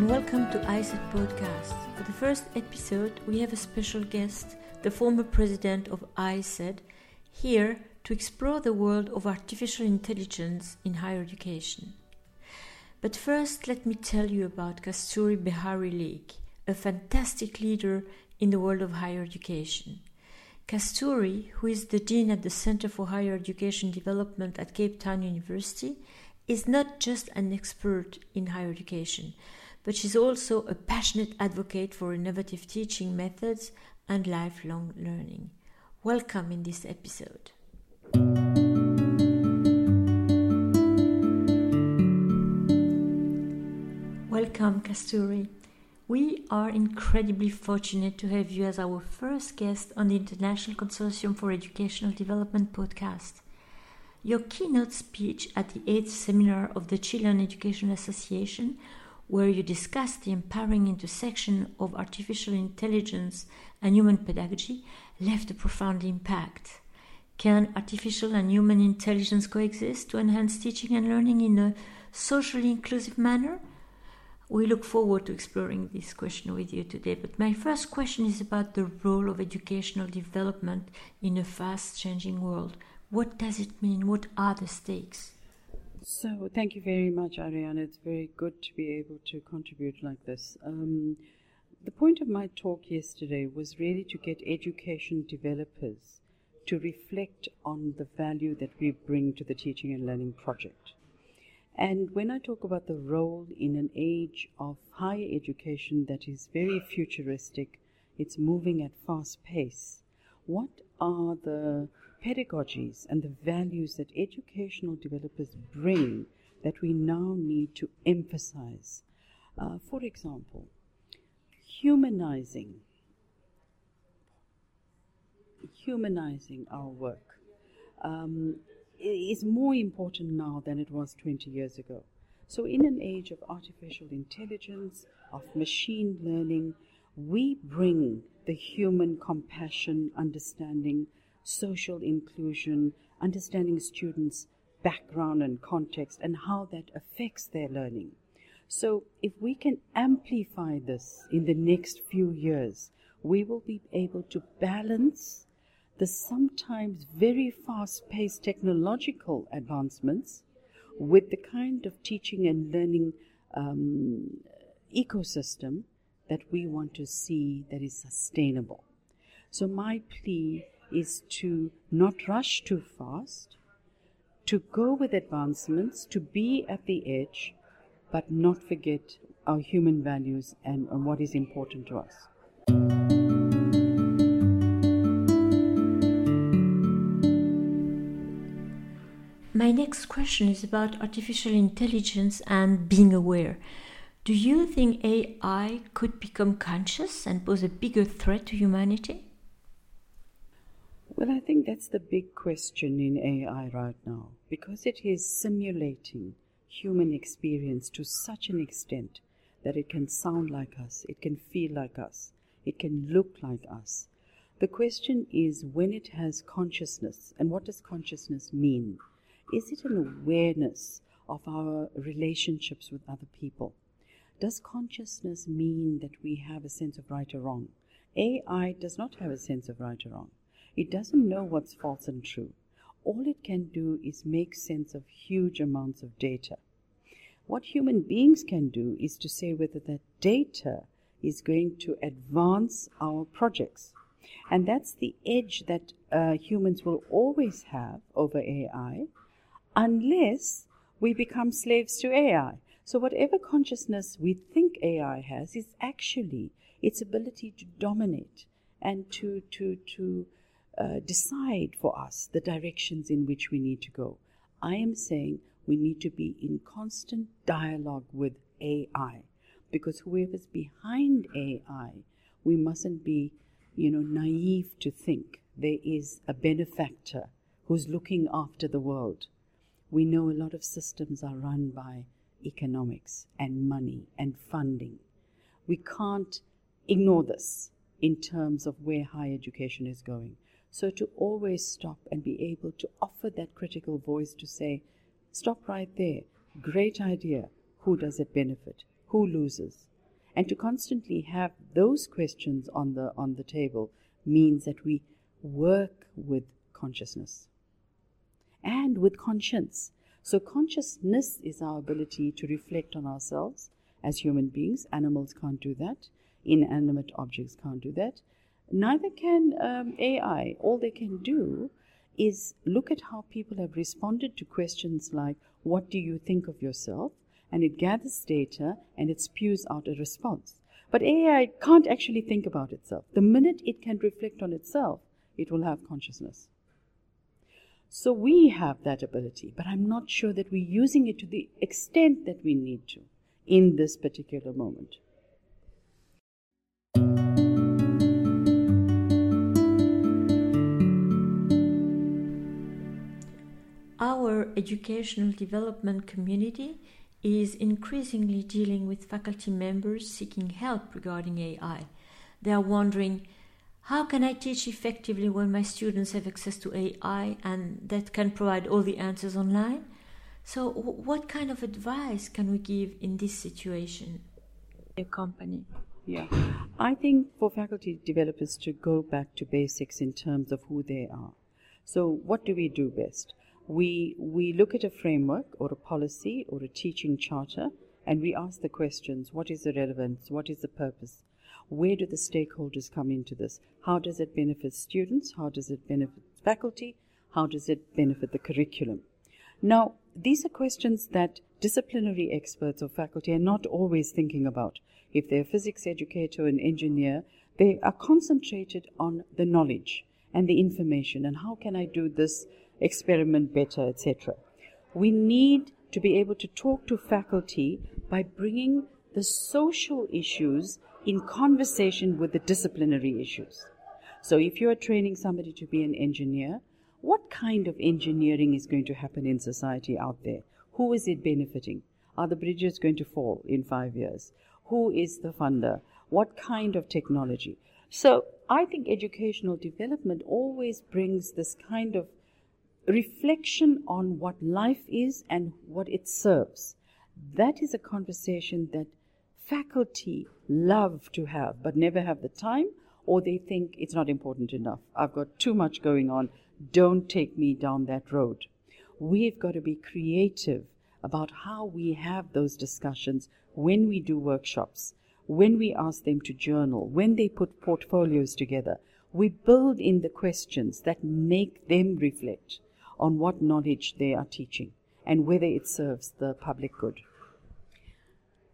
and welcome to ICED Podcast. For the first episode, we have a special guest, the former president of ICED, here to explore the world of artificial intelligence in higher education. But first, let me tell you about Kasturi Behari Leak, a fantastic leader in the world of higher education. Kasturi, who is the dean at the Center for Higher Education Development at Cape Town University, is not just an expert in higher education, but she's also a passionate advocate for innovative teaching methods and lifelong learning. Welcome in this episode. Welcome, Kasturi. We are incredibly fortunate to have you as our first guest on the International Consortium for Educational Development podcast. Your keynote speech at the 8th seminar of the Chilean Education Association where you discuss the empowering intersection of artificial intelligence and human pedagogy, left a profound impact. Can artificial and human intelligence coexist to enhance teaching and learning in a socially inclusive manner? We look forward to exploring this question with you today. But my first question is about the role of educational development in a fast changing world. What does it mean? What are the stakes? So, thank you very much, Ariane. It's very good to be able to contribute like this. Um, the point of my talk yesterday was really to get education developers to reflect on the value that we bring to the teaching and learning project. And when I talk about the role in an age of higher education that is very futuristic, it's moving at fast pace, what are the pedagogies and the values that educational developers bring that we now need to emphasize. Uh, for example, humanizing, humanizing our work um, is more important now than it was 20 years ago. So, in an age of artificial intelligence, of machine learning, we bring the human compassion, understanding, social inclusion, understanding students' background and context, and how that affects their learning. So, if we can amplify this in the next few years, we will be able to balance the sometimes very fast paced technological advancements with the kind of teaching and learning um, ecosystem that we want to see that is sustainable. So, my plea is to not rush too fast, to go with advancements, to be at the edge, but not forget our human values and, and what is important to us. My next question is about artificial intelligence and being aware. Do you think AI could become conscious and pose a bigger threat to humanity? Well, I think that's the big question in AI right now because it is simulating human experience to such an extent that it can sound like us, it can feel like us, it can look like us. The question is when it has consciousness, and what does consciousness mean? Is it an awareness of our relationships with other people? Does consciousness mean that we have a sense of right or wrong? AI does not have a sense of right or wrong. It doesn't know what's false and true. All it can do is make sense of huge amounts of data. What human beings can do is to say whether that data is going to advance our projects. And that's the edge that uh, humans will always have over AI unless we become slaves to AI. So, whatever consciousness we think AI has is actually its ability to dominate and to, to, to uh, decide for us the directions in which we need to go. I am saying we need to be in constant dialogue with AI because whoever's behind AI, we mustn't be, you know, naive to think there is a benefactor who's looking after the world. We know a lot of systems are run by economics and money and funding. We can't ignore this in terms of where higher education is going. So to always stop and be able to offer that critical voice to say, stop right there. Great idea. Who does it benefit? Who loses? And to constantly have those questions on the, on the table means that we work with consciousness and with conscience. So, consciousness is our ability to reflect on ourselves as human beings. Animals can't do that, inanimate objects can't do that. Neither can um, AI. All they can do is look at how people have responded to questions like, What do you think of yourself? And it gathers data and it spews out a response. But AI can't actually think about itself. The minute it can reflect on itself, it will have consciousness. So we have that ability, but I'm not sure that we're using it to the extent that we need to in this particular moment. Our educational development community is increasingly dealing with faculty members seeking help regarding AI. They are wondering how can I teach effectively when my students have access to AI and that can provide all the answers online? So, what kind of advice can we give in this situation? A company. Yeah, I think for faculty developers to go back to basics in terms of who they are. So, what do we do best? We, we look at a framework or a policy or a teaching charter and we ask the questions what is the relevance? What is the purpose? Where do the stakeholders come into this? How does it benefit students? How does it benefit faculty? How does it benefit the curriculum? Now, these are questions that disciplinary experts or faculty are not always thinking about. If they're a physics educator or an engineer, they are concentrated on the knowledge and the information and how can I do this experiment better, etc. We need to be able to talk to faculty by bringing the social issues in conversation with the disciplinary issues. So, if you are training somebody to be an engineer, what kind of engineering is going to happen in society out there? Who is it benefiting? Are the bridges going to fall in five years? Who is the funder? What kind of technology? So, I think educational development always brings this kind of reflection on what life is and what it serves. That is a conversation that faculty love to have but never have the time, or they think it's not important enough. I've got too much going on. Don't take me down that road. We've got to be creative about how we have those discussions when we do workshops, when we ask them to journal, when they put portfolios together. We build in the questions that make them reflect on what knowledge they are teaching and whether it serves the public good.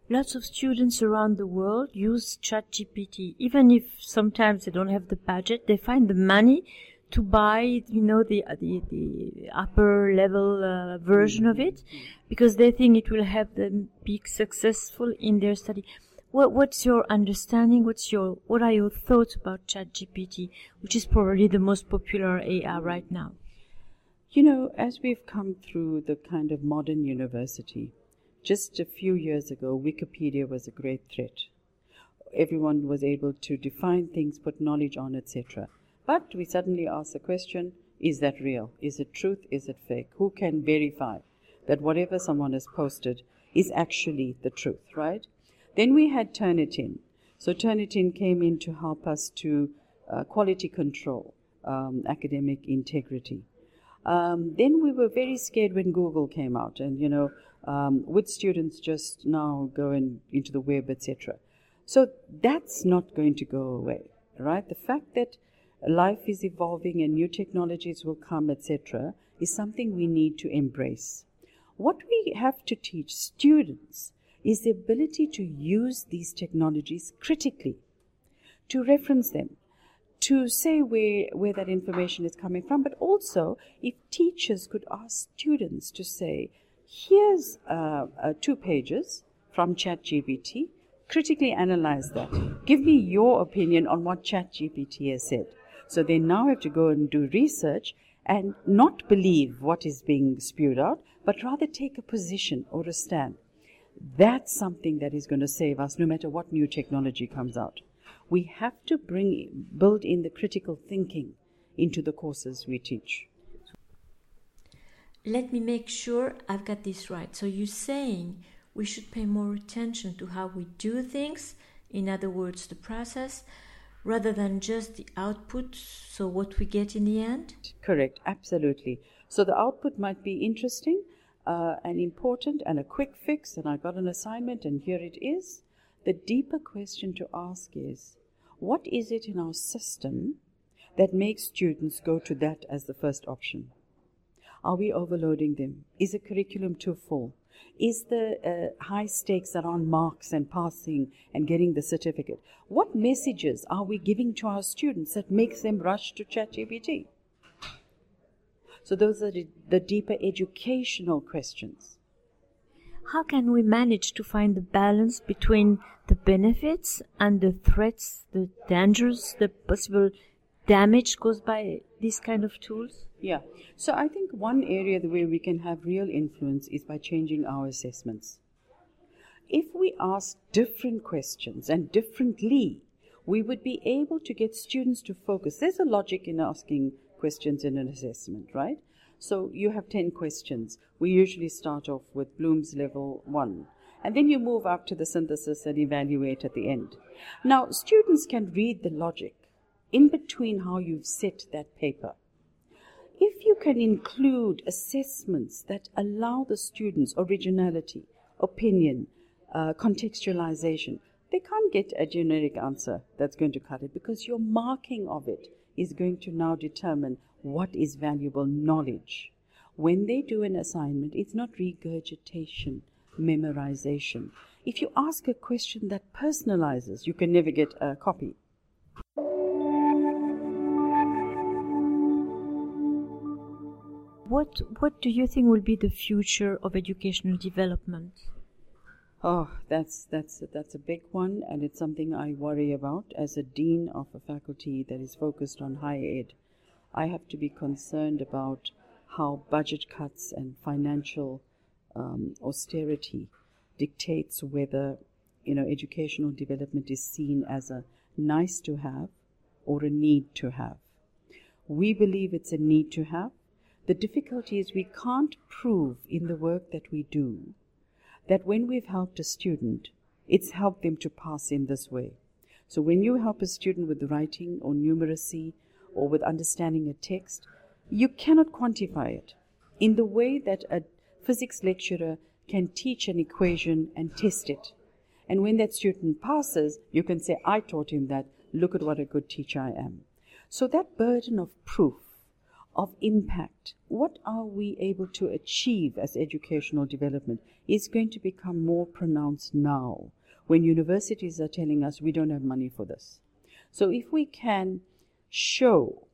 Lots of students around the world use ChatGPT. Even if sometimes they don't have the budget, they find the money to buy, you know, the the, the upper level uh, version of it, because they think it will help them be successful in their study. What, what's your understanding? What's your what are your thoughts about ChatGPT, which is probably the most popular AI right now? You know, as we've come through the kind of modern university, just a few years ago, Wikipedia was a great threat. Everyone was able to define things, put knowledge on, etc. But we suddenly ask the question is that real? Is it truth? Is it fake? Who can verify that whatever someone has posted is actually the truth, right? Then we had Turnitin. So Turnitin came in to help us to uh, quality control um, academic integrity. Um, then we were very scared when Google came out, and you know, um, would students just now go in, into the web, etc. So that's not going to go away, right? The fact that life is evolving and new technologies will come, etc., is something we need to embrace. What we have to teach students is the ability to use these technologies critically, to reference them, to say where, where that information is coming from, but also if teachers could ask students to say, here's uh, uh, two pages from ChatGPT, critically analyze that. Give me your opinion on what ChatGPT has said. So they now have to go and do research and not believe what is being spewed out, but rather take a position or a stand. That's something that is going to save us no matter what new technology comes out we have to bring build in the critical thinking into the courses we teach. Let me make sure I've got this right. So you're saying we should pay more attention to how we do things In other words, the process rather than just the output, so what we get in the end? Correct, absolutely. So the output might be interesting uh, and important and a quick fix, and I've got an assignment, and here it is. The deeper question to ask is what is it in our system that makes students go to that as the first option? Are we overloading them? Is the curriculum too full? Is the uh, high stakes around marks and passing and getting the certificate? What messages are we giving to our students that makes them rush to ChatGPT? So those are the, the deeper educational questions. How can we manage to find the balance between the benefits and the threats, the dangers, the possible damage caused by these kind of tools? Yeah. So I think one area where we can have real influence is by changing our assessments. If we ask different questions and differently, we would be able to get students to focus. There's a logic in asking questions in an assessment, right? So you have 10 questions. We usually start off with Bloom's level 1. And then you move up to the synthesis and evaluate at the end. Now, students can read the logic in between how you've set that paper. If you can include assessments that allow the students originality, opinion, uh, contextualization, they can't get a generic answer that's going to cut it because your marking of it is going to now determine what is valuable knowledge. When they do an assignment, it's not regurgitation, memorization. If you ask a question that personalizes, you can never get a copy. What what do you think will be the future of educational development? Oh, that's that's that's a big one, and it's something I worry about as a dean of a faculty that is focused on higher ed. I have to be concerned about how budget cuts and financial um, austerity dictates whether you know educational development is seen as a nice to have or a need to have. We believe it's a need to have the difficulty is we can't prove in the work that we do that when we've helped a student, it's helped them to pass in this way. So when you help a student with writing or numeracy or with understanding a text, you cannot quantify it in the way that a physics lecturer can teach an equation and test it. And when that student passes, you can say, I taught him that. Look at what a good teacher I am. So that burden of proof of impact, what are we able to achieve as educational development, is going to become more pronounced now when universities are telling us we don't have money for this. So if we can show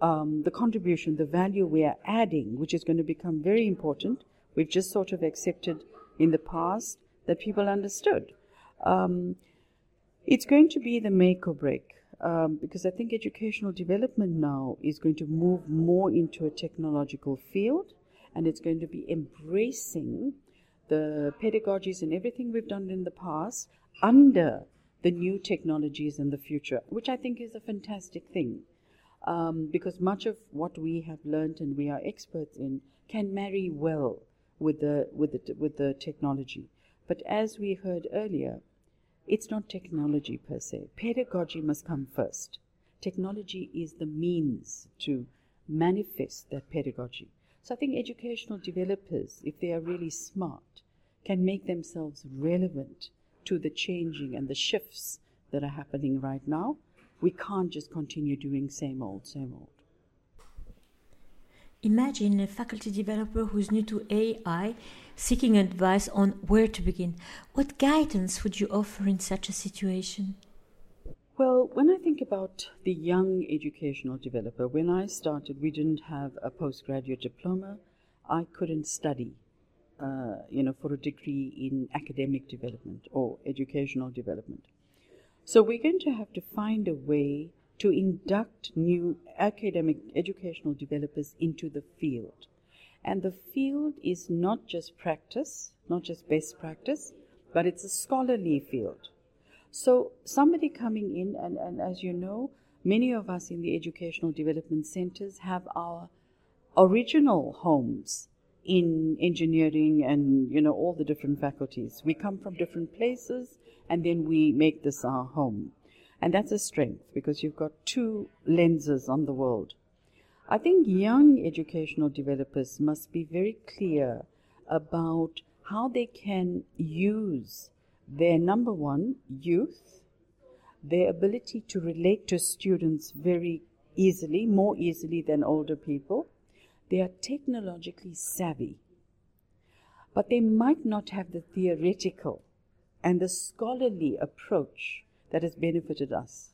um, the contribution, the value we are adding, which is going to become very important, we've just sort of accepted in the past that people understood. Um, it's going to be the make or break um, because I think educational development now is going to move more into a technological field and it's going to be embracing the pedagogies and everything we've done in the past under the new technologies in the future, which I think is a fantastic thing. Um, because much of what we have learned and we are experts in can marry well with the with the with the technology. But as we heard earlier, it's not technology per se. Pedagogy must come first. Technology is the means to manifest that pedagogy. So I think educational developers, if they are really smart, can make themselves relevant to the changing and the shifts that are happening right now. We can't just continue doing same old, same old. Imagine a faculty developer who's new to AI seeking advice on where to begin. What guidance would you offer in such a situation? Well, when I think about the young educational developer, when I started, we didn't have a postgraduate diploma. I couldn't study, uh, you know, for a degree in academic development or educational development. So we're going to have to find a way to induct new academic educational developers into the field. And the field is not just practice, not just best practice, but it's a scholarly field. So somebody coming in, and, and as you know, many of us in the educational development centers have our original homes in engineering and you know all the different faculties. We come from different places and then we make this our home. And that's a strength because you've got two lenses on the world. I think young educational developers must be very clear about how they can use their number one, youth, their ability to relate to students very easily, more easily than older people. They are technologically savvy, but they might not have the theoretical and the scholarly approach that has benefited us.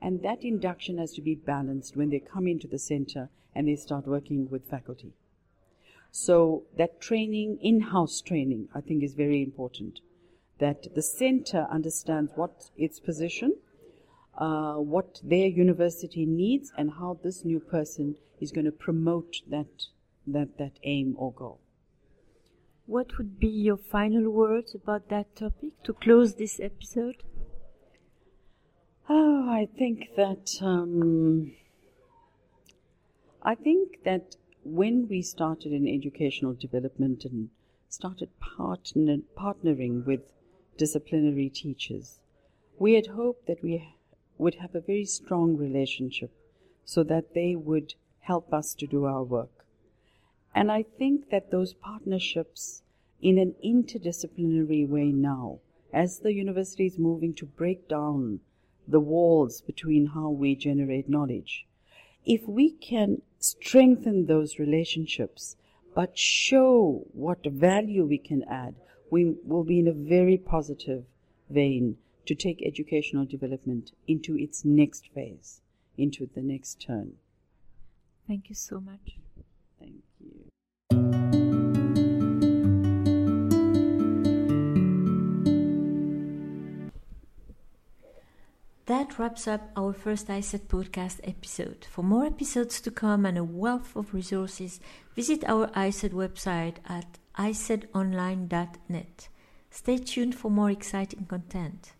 And that induction has to be balanced when they come into the center and they start working with faculty. So, that training, in house training, I think is very important. That the center understands what its position, uh, what their university needs, and how this new person is going to promote that, that, that aim or goal. What would be your final words about that topic to close this episode? Oh, I think that um, I think that when we started in educational development and started partner, partnering with disciplinary teachers, we had hoped that we would have a very strong relationship so that they would help us to do our work. And I think that those partnerships, in an interdisciplinary way now, as the university is moving to break down the walls between how we generate knowledge, if we can strengthen those relationships but show what value we can add, we will be in a very positive vein to take educational development into its next phase, into the next turn. Thank you so much. Thank you. That wraps up our first ICED podcast episode. For more episodes to come and a wealth of resources, visit our ICED website at icedonline.net. Stay tuned for more exciting content.